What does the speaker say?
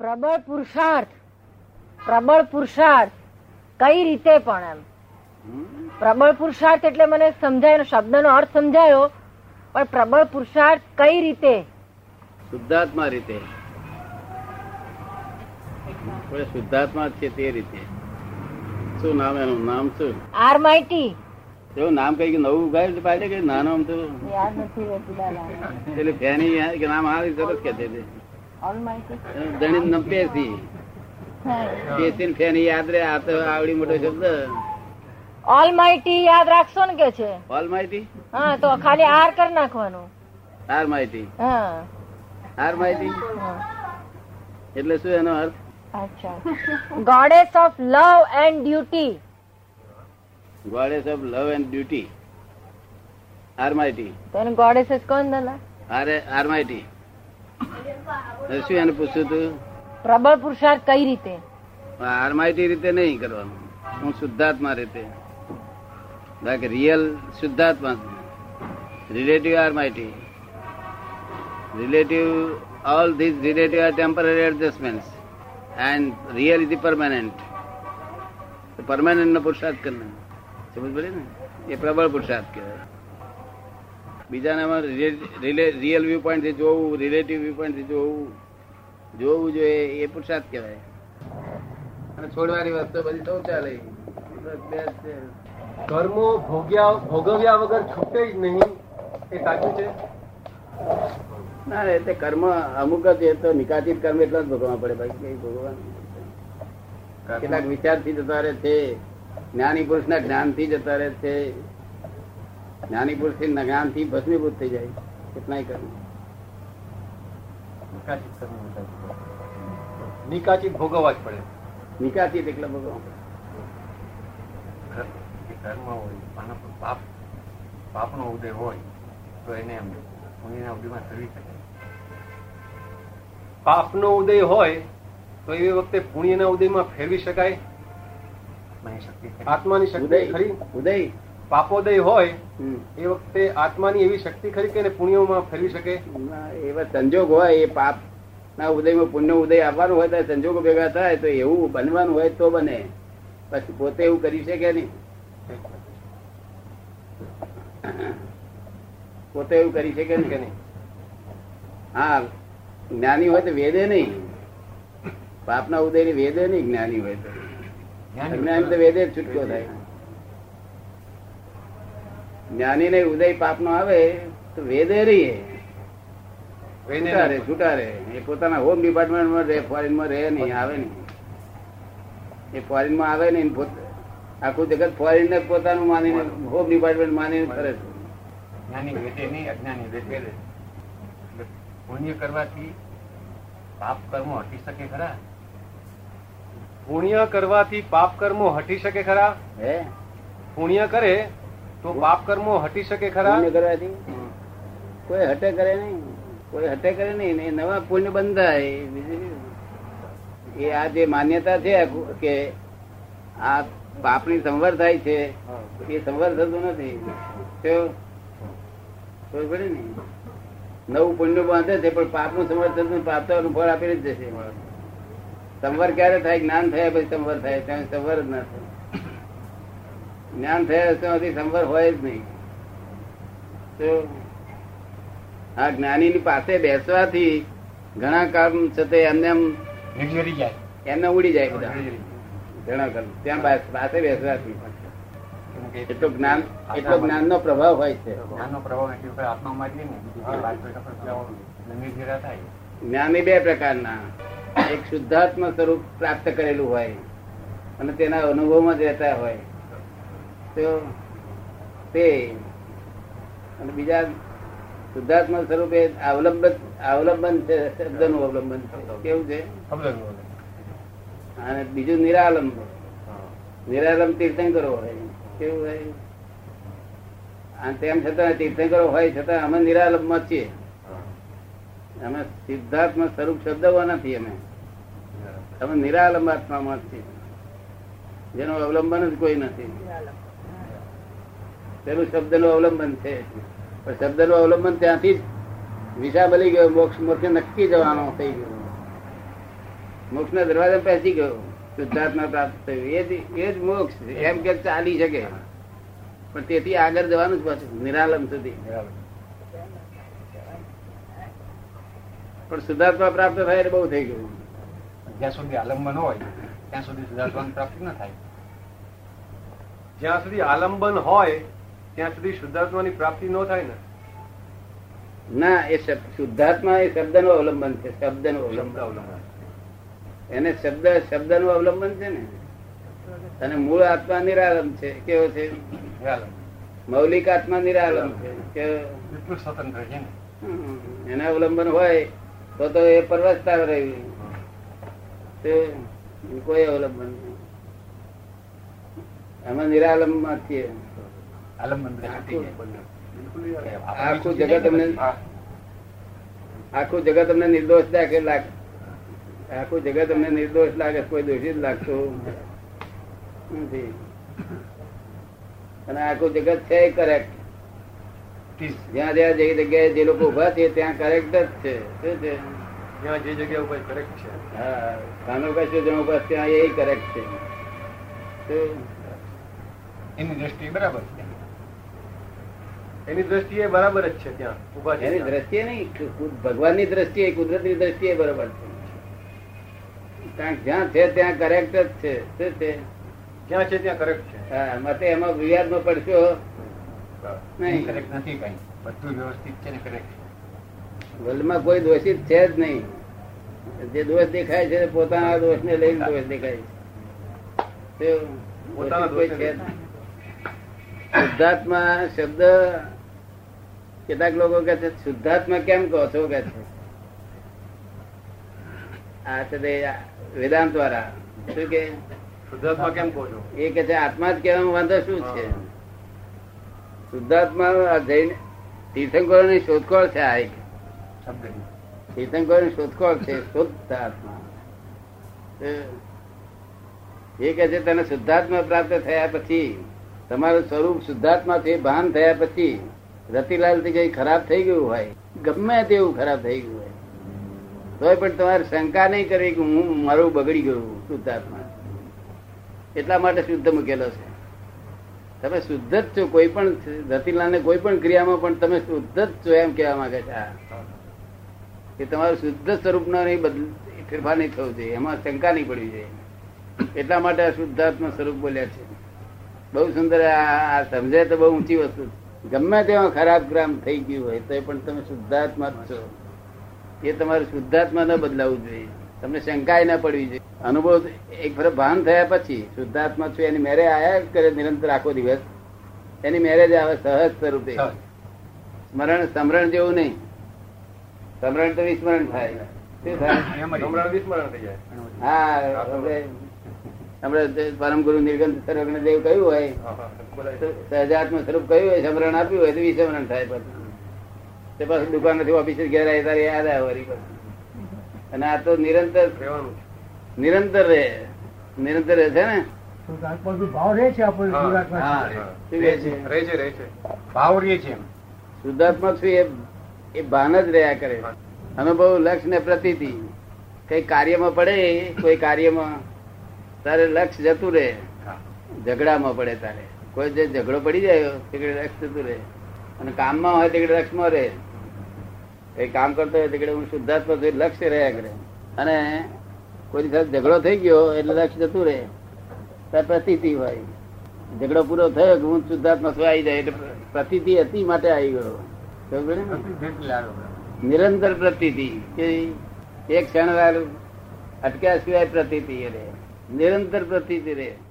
પ્રબળ પુરુષાર્થ. પ્રબળ પુરુષાર્થ. કઈ રીતે પણ એમ? પ્રબળ પુરુષાર્થ એટલે મને સમજાયો શબ્દનો અર્થ સમજાયો પણ પ્રબળ પુરુષાર્થ કઈ રીતે? શુદ્ધાત્મા રીતે. શુદ્ધાત્મા છે તે રીતે. શું નામ એનું? નામ શું? આર માઇટી એવું નામ કઈ નવું ઉગાડ્યું પાડે કે નાનો આમ તો? યાદ નથી એટલે ફેની કે નામ આવી સરસ કે ધણી પેસી પેસી ને યાદ રે આ તો આવડી મોટો શબ્દ. ઓલ માઇટી યાદ રાખશો ને કે છે? ઓલ હા તો ખાલી આર કરી નાખવાનું. આર માઇટી હા. આર માઇટી એટલે શું એનો અર્થ? અચ્છા. Goddess of love and duty goddess of love and duty are mighty તો એને ગોડેસ જ કોણ દલા? આર આર માહિતી. શું એને પૂછ્યું તું? પ્રબળ પુરુષાર્થ કઈ રીતે? આર રીતે નહીં કરવાનું. હું શુદ્ધાત્મા રીતે. બાકી રિયલ શુદ્ધાત્મા. Relative are relative all this relative are temporary adjustment and real is permanent permanent નો પુરુષાર્થ કરના સમજ પડે ને? એ પ્રબળ પુરુષાર્થ કહેવાય. બીજાનામાં રિયલ વ્યૂ પોઈન્ટ જોવું રિલેટિવ વ્યૂ પોઈન્ટ જોવું જોવું જોઈએ એ પુરુષાર્થ કહેવાય. અને છોડવાની વસ્તુ બધી સૌ ચાલે. કર્મો ભોગ્યા ભોગવ્યા વગર છૂટે જ નહીં. એ સાચું છે? ના રે, તે કર્મ અમુક જ એ તો નિકાચિત કર્મ એટલા જ ભોગવવા પડે. બાકી કઈ ભોગવવાનું કેટલાક વિચારથી જતા રહે છે. જ્ઞાની પુરુષના જ્ઞાનથી જતા રહે છે. જ્ઞાની પુરુષથી જ્ઞાનથી ભસ્મીભૂત થઈ જાય. કેટલાય કરવું. નિકાચિત ભોગવવા જ પડે. નિકાચિત એટલે ભોગવવા પડે. કર્મ હોય પાપ પાપનો ઉદય હોય તો એને એમ પુણ્યના ઉદયમાં ફેરવી શકાય પાપનો ઉદય હોય તો એ વખતે પુણ્યના ઉદયમાં ફેરવી શકાય. આત્માની શક્તિ ખરી. ઉદય પાપોદય હોય એ વખતે આત્માની એવી શક્તિ ખરી કે પુણ્યમાં ફેરવી શકે? એવા સંજોગ હોય એ પાપ ના ઉદયમાં પુણ્ય ઉદય આવવાનું હોય તો સંજોગો ભેગા થાય તો એવું બનવાનું હોય તો બને. પછી પોતે એવું કરી શકે નહીં. પોતે એવું કરી શકે કે નહીં? હા જ્ઞાની હોય તો વેદે નહીં. પાપના ઉદય વેદે નહીં જ્ઞાની હોય તો. જ્ઞાની તો વેદે છૂટકો થાય. જ્ઞાની ને ઉદય પાપ નો આવે તો વેદે રહીએ. છૂટા એ પોતાના હોમ ડિપાર્ટમેન્ટમાં રહે ફોરેનમાં રહે નહીં આવે નહીં. એ ફોરેનમાં આવે નહીં આખું જગત ફોરેન ને પોતાનું માનીને હોમ ડિપાર્ટમેન્ટ માનીને ફરે છે. જ્ઞાની વેદે નહીં અજ્ઞાની વેદે પુણ્ય કરવાથી પાપ કર્મો હટી શકે ખરા? પુણ્ય કરવાથી પાપ કર્મો હટી શકે ખરા? હે? પુણ્ય કરે તો પાપ કર્મો હટી શકે ખરા? કરવાથી કોઈ હટે કરે નહીં. કોઈ હટે કરે નહીં. ને નવા પુણ્ય બંધાય. થાય એ આ જે માન્યતા છે કે આ પાપની સંવર થાય છે એ સંવર થતું નથી. ને. નવું પુણ્ય બાંધે છે પણ પાપનું સંવર થતું પાપ તો ફળ આપી જ જશે. સંવર ક્યારે થાય? જ્ઞાન થયા પછી સંવર થાય. ત્યાં સંવર જ ના થાય. જ્ઞાન થયા સંવર હોય જ નહીં. તો આ જ્ઞાની પાસે બેસવાથી ઘણા કામ છતાં એમને એમ એમને ઉડી જાય બધા. ઘણા કામ. ત્યાં પાસે બેસવાથી. એટલો જ્ઞાન એટલો જ્ઞાન નો પ્રભાવ હોય છે. જ્ઞાનનો જ્ઞાની બે પ્રકારના. એક શુદ્ધાત્મ સ્વરૂપ પ્રાપ્ત કરેલું હોય અને તેના અનુભવમાં જ રહેતા હોય. તો તે અને બીજા શુદ્ધાત્મ સ્વરૂપે અવલંબન અવલંબન છે શબ્દનું અવલંબન છે. કેવું છે? અને બીજું નિરાલંબ. નિરાલંબ તીર્થંકરો હોય. કેવું હોય? અને તેમ છતાં તીર્થંકરો હોય છતાં અમે નિરાલંબમાં છીએ. અમે સિદ્ધાર્થ સ્વરૂપ શબ્દો નથી અમે. અમે નિરાલંબ આત્મામાં છીએ. જેનું અવલંબન જ કોઈ નથી. પેલું શબ્દનું અવલંબન છે. પણ શબ્દનું અવલંબન ત્યાંથી જ વિષા બની ગયો. મોક્ષ મોક્ષ નક્કી જવાનો થઈ ગયો. મોક્ષ ના દરવાજા પહોંચી ગયો. શુદ્ધાત્મા પ્રાપ્ત થયું એ જ મોક્ષ. એમ કે ચાલી શકે. પણ તેથી આગળ જવાનું જ પાછું નિરાલમ સુધી. પણ શુદ્ધાત્મા પ્રાપ્ત થાય એટલે બહુ થઈ ગયું. જ્યાં સુધી આલંબન હોય, ત્યાં સુધી શુદ્ધાત્માની પ્રાપ્તિ ના થાય. જ્યાં સુધી આલંબન હોય ત્યાં સુધી શુદ્ધાત્માની પ્રાપ્તિ ન થાય ને? ના એ શુદ્ધાત્મા એ શબ્દનું અવલંબન છે શબ્દનું અવલંબન એને શબ્દ શબ્દનું અવલંબન છે ને? અને મૂળ આત્મા નિરાલમ છે કેવો છે? મૌલિક આત્મા નિરાલમ છે કે સ્વતંત્ર છે એને અવલંબન હોય તો તો એ પરવસતા રહ્યું તે કોઈ અવલંબન નહીં. અમે નિરાલમમાં છીએ. આખું જગત અમને- આખું જગત અમને નિર્દોષ લાગે આખું જગત અમને નિર્દોષ લાગે કોઈ દોષિત લાગતું નથી અને આખું જગત છે કરેક્ટ જ્યાં જ્યાં જે જગ્યાએ જે લોકો ઊભા છે ત્યાં કરેક્ટ જ છે શું છે જ્યાં જે જગ્યા ઉપર કરેક્ટ છે હા કાનો કશું જ્યાં ઊભા ત્યાં એ કરેક્ટ છે એની દ્રષ્ટિ બરાબર એની દ્રષ્ટિએ બરાબર જ છે ત્યાં ઊભા એની દ્રષ્ટિએ નહીં ભગવાનની દ્રષ્ટિએ કુદરતની દ્રષ્ટિએ બરાબર છે. કારણ જ્યાં છે ત્યાં કરેક્ટ જ છે. શું છે? જ્યાં છે ત્યાં કરેક્ટ છે. હા મતે એમાં વિવાદમાં પડશો. નહીં. કરેક્ટ નથી કઈ. બધું વ્યવસ્થિત છે ને કરેક્ટ વર્લ્ડમાં કોઈ દોષિત છે જ નહીં. જે દોષ દેખાય છે પોતાના દોષને લઈને દોષ દેખાય છે. પોતાના દોષ છે શુદ્ધાત્મા શબ્દ કેટલાક લોકો કે છે શુદ્ધાત્મા કેમ કહો છો? કે છે. આ છે તે વેદાંત વાળા. શું કે? શુદ્ધાત્મા કેમ કહો છો? એ કે છે આત્મા જ કહેવામાં વાંધો શું છે? શુદ્ધાત્મા જઈને તીર્થંકરો ની શોધખોળ છે આ એક. તીર્થંકરો ની શોધખોળ છે શુદ્ધ આત્મા એ કે છે તને શુદ્ધાત્મા પ્રાપ્ત થયા પછી તમારું સ્વરૂપ શુદ્ધાત્મા થી ભાન થયા પછી રતિલાલથી કઈ ખરાબ થઈ ગયું હોય? ગમે તેવું ખરાબ થઈ ગયું હોય. તોય પણ તમારે શંકા નહીં કરવી કે હું મારું બગડી ગયું શુદ્ધાત્મા. એટલા માટે શુદ્ધ મૂકેલો છે. તમે શુદ્ધ જ છો, કોઈ પણ રતિલાલ ને કોઈ પણ ક્રિયામાં પણ તમે શુદ્ધ જ છો એમ કહેવા માંગે છે. કે તમારું શુદ્ધ સ્વરૂપ નો નહીં બદલ ફેરફાર નહીં થવું જોઈએ. એમાં શંકા નહીં પડવી જોઈએ. એટલા માટે આ શુદ્ધાત્મા સ્વરૂપ બોલ્યા છે. બહુ સુંદર આ આ સમજે તો બહુ ઊંચી વસ્તુ છે. ગમે તેવા ખરાબ ગ્રામ થઈ ગયું હોય તો પણ તમે શુદ્ધાત્મા જ છો. એ તમારે શુદ્ધાત્મા ન બદલાવું જોઈએ. તમને શંકાય ના પડવી જોઈએ. અનુભવ એક ફરક ભાન થયા પછી શુદ્ધાત્મા છું એની મેરે આયા કરે નિરંતર આખો દિવસ. એની મેરેજ આવે સહજ સ્વરૂપે. સ્મરણ સ્મરણ જેવું નહીં. સ્મરણ તો વિસ્મરણ થાય. શું થાય? એમ જ. હમણાં વિસ્મરણ થઈ જાય. હા આપણે પરમ ગુરુ નિર્ગંધ સર્વજ્ઞ દેવ કહ્યું હોય સહજાત્મ સ્વરૂપ કહ્યું હોય સમરણ આપ્યું હોય તો વિસમરણ થાય પછી. તે પાછું દુકાન નથી ઓફિસ ઘેર આવી તારે યાદ આવે વળી પાછું. અને આ તો નિરંતર નિરંતર રહે. નિરંતર રહે છે ને? ભાવ રહે છે આપણને રહે છે એ ભાન જ રહ્યા કરે. અનુભવ લક્ષ ને પ્રતિ કઈ કાર્યમાં પડે કોઈ કાર્યમાં તારે લક્ષ જતું રહે. ઝઘડામાં પડે તારે. કોઈ જે ઝઘડો પડી જાય, તેકડે લક્ષ જતું રહે. અને કામમાં હોય તે લક્ષમાં રહે. એ કામ કરતો હોય, તેકડે હું શુદ્ધાત્મા છું લક્ષ રહ્યા અને કોઈ સાથે ઝઘડો થઈ ગયો એટલે લક્ષ જતું રહે. તાર પ્રતીતિ હોય. ઝઘડો પૂરો થયો કે હું શુદ્ધાત્મા શું આવી જાય, એટલે પ્રતીતિ હતી માટે આવી ગયો. નિરંતર પ્રતીતિ. કે એક ક્ષણ અટક્યા સિવાય પ્રતીતિ રહે. નિરંતર પ્રતિ રહે.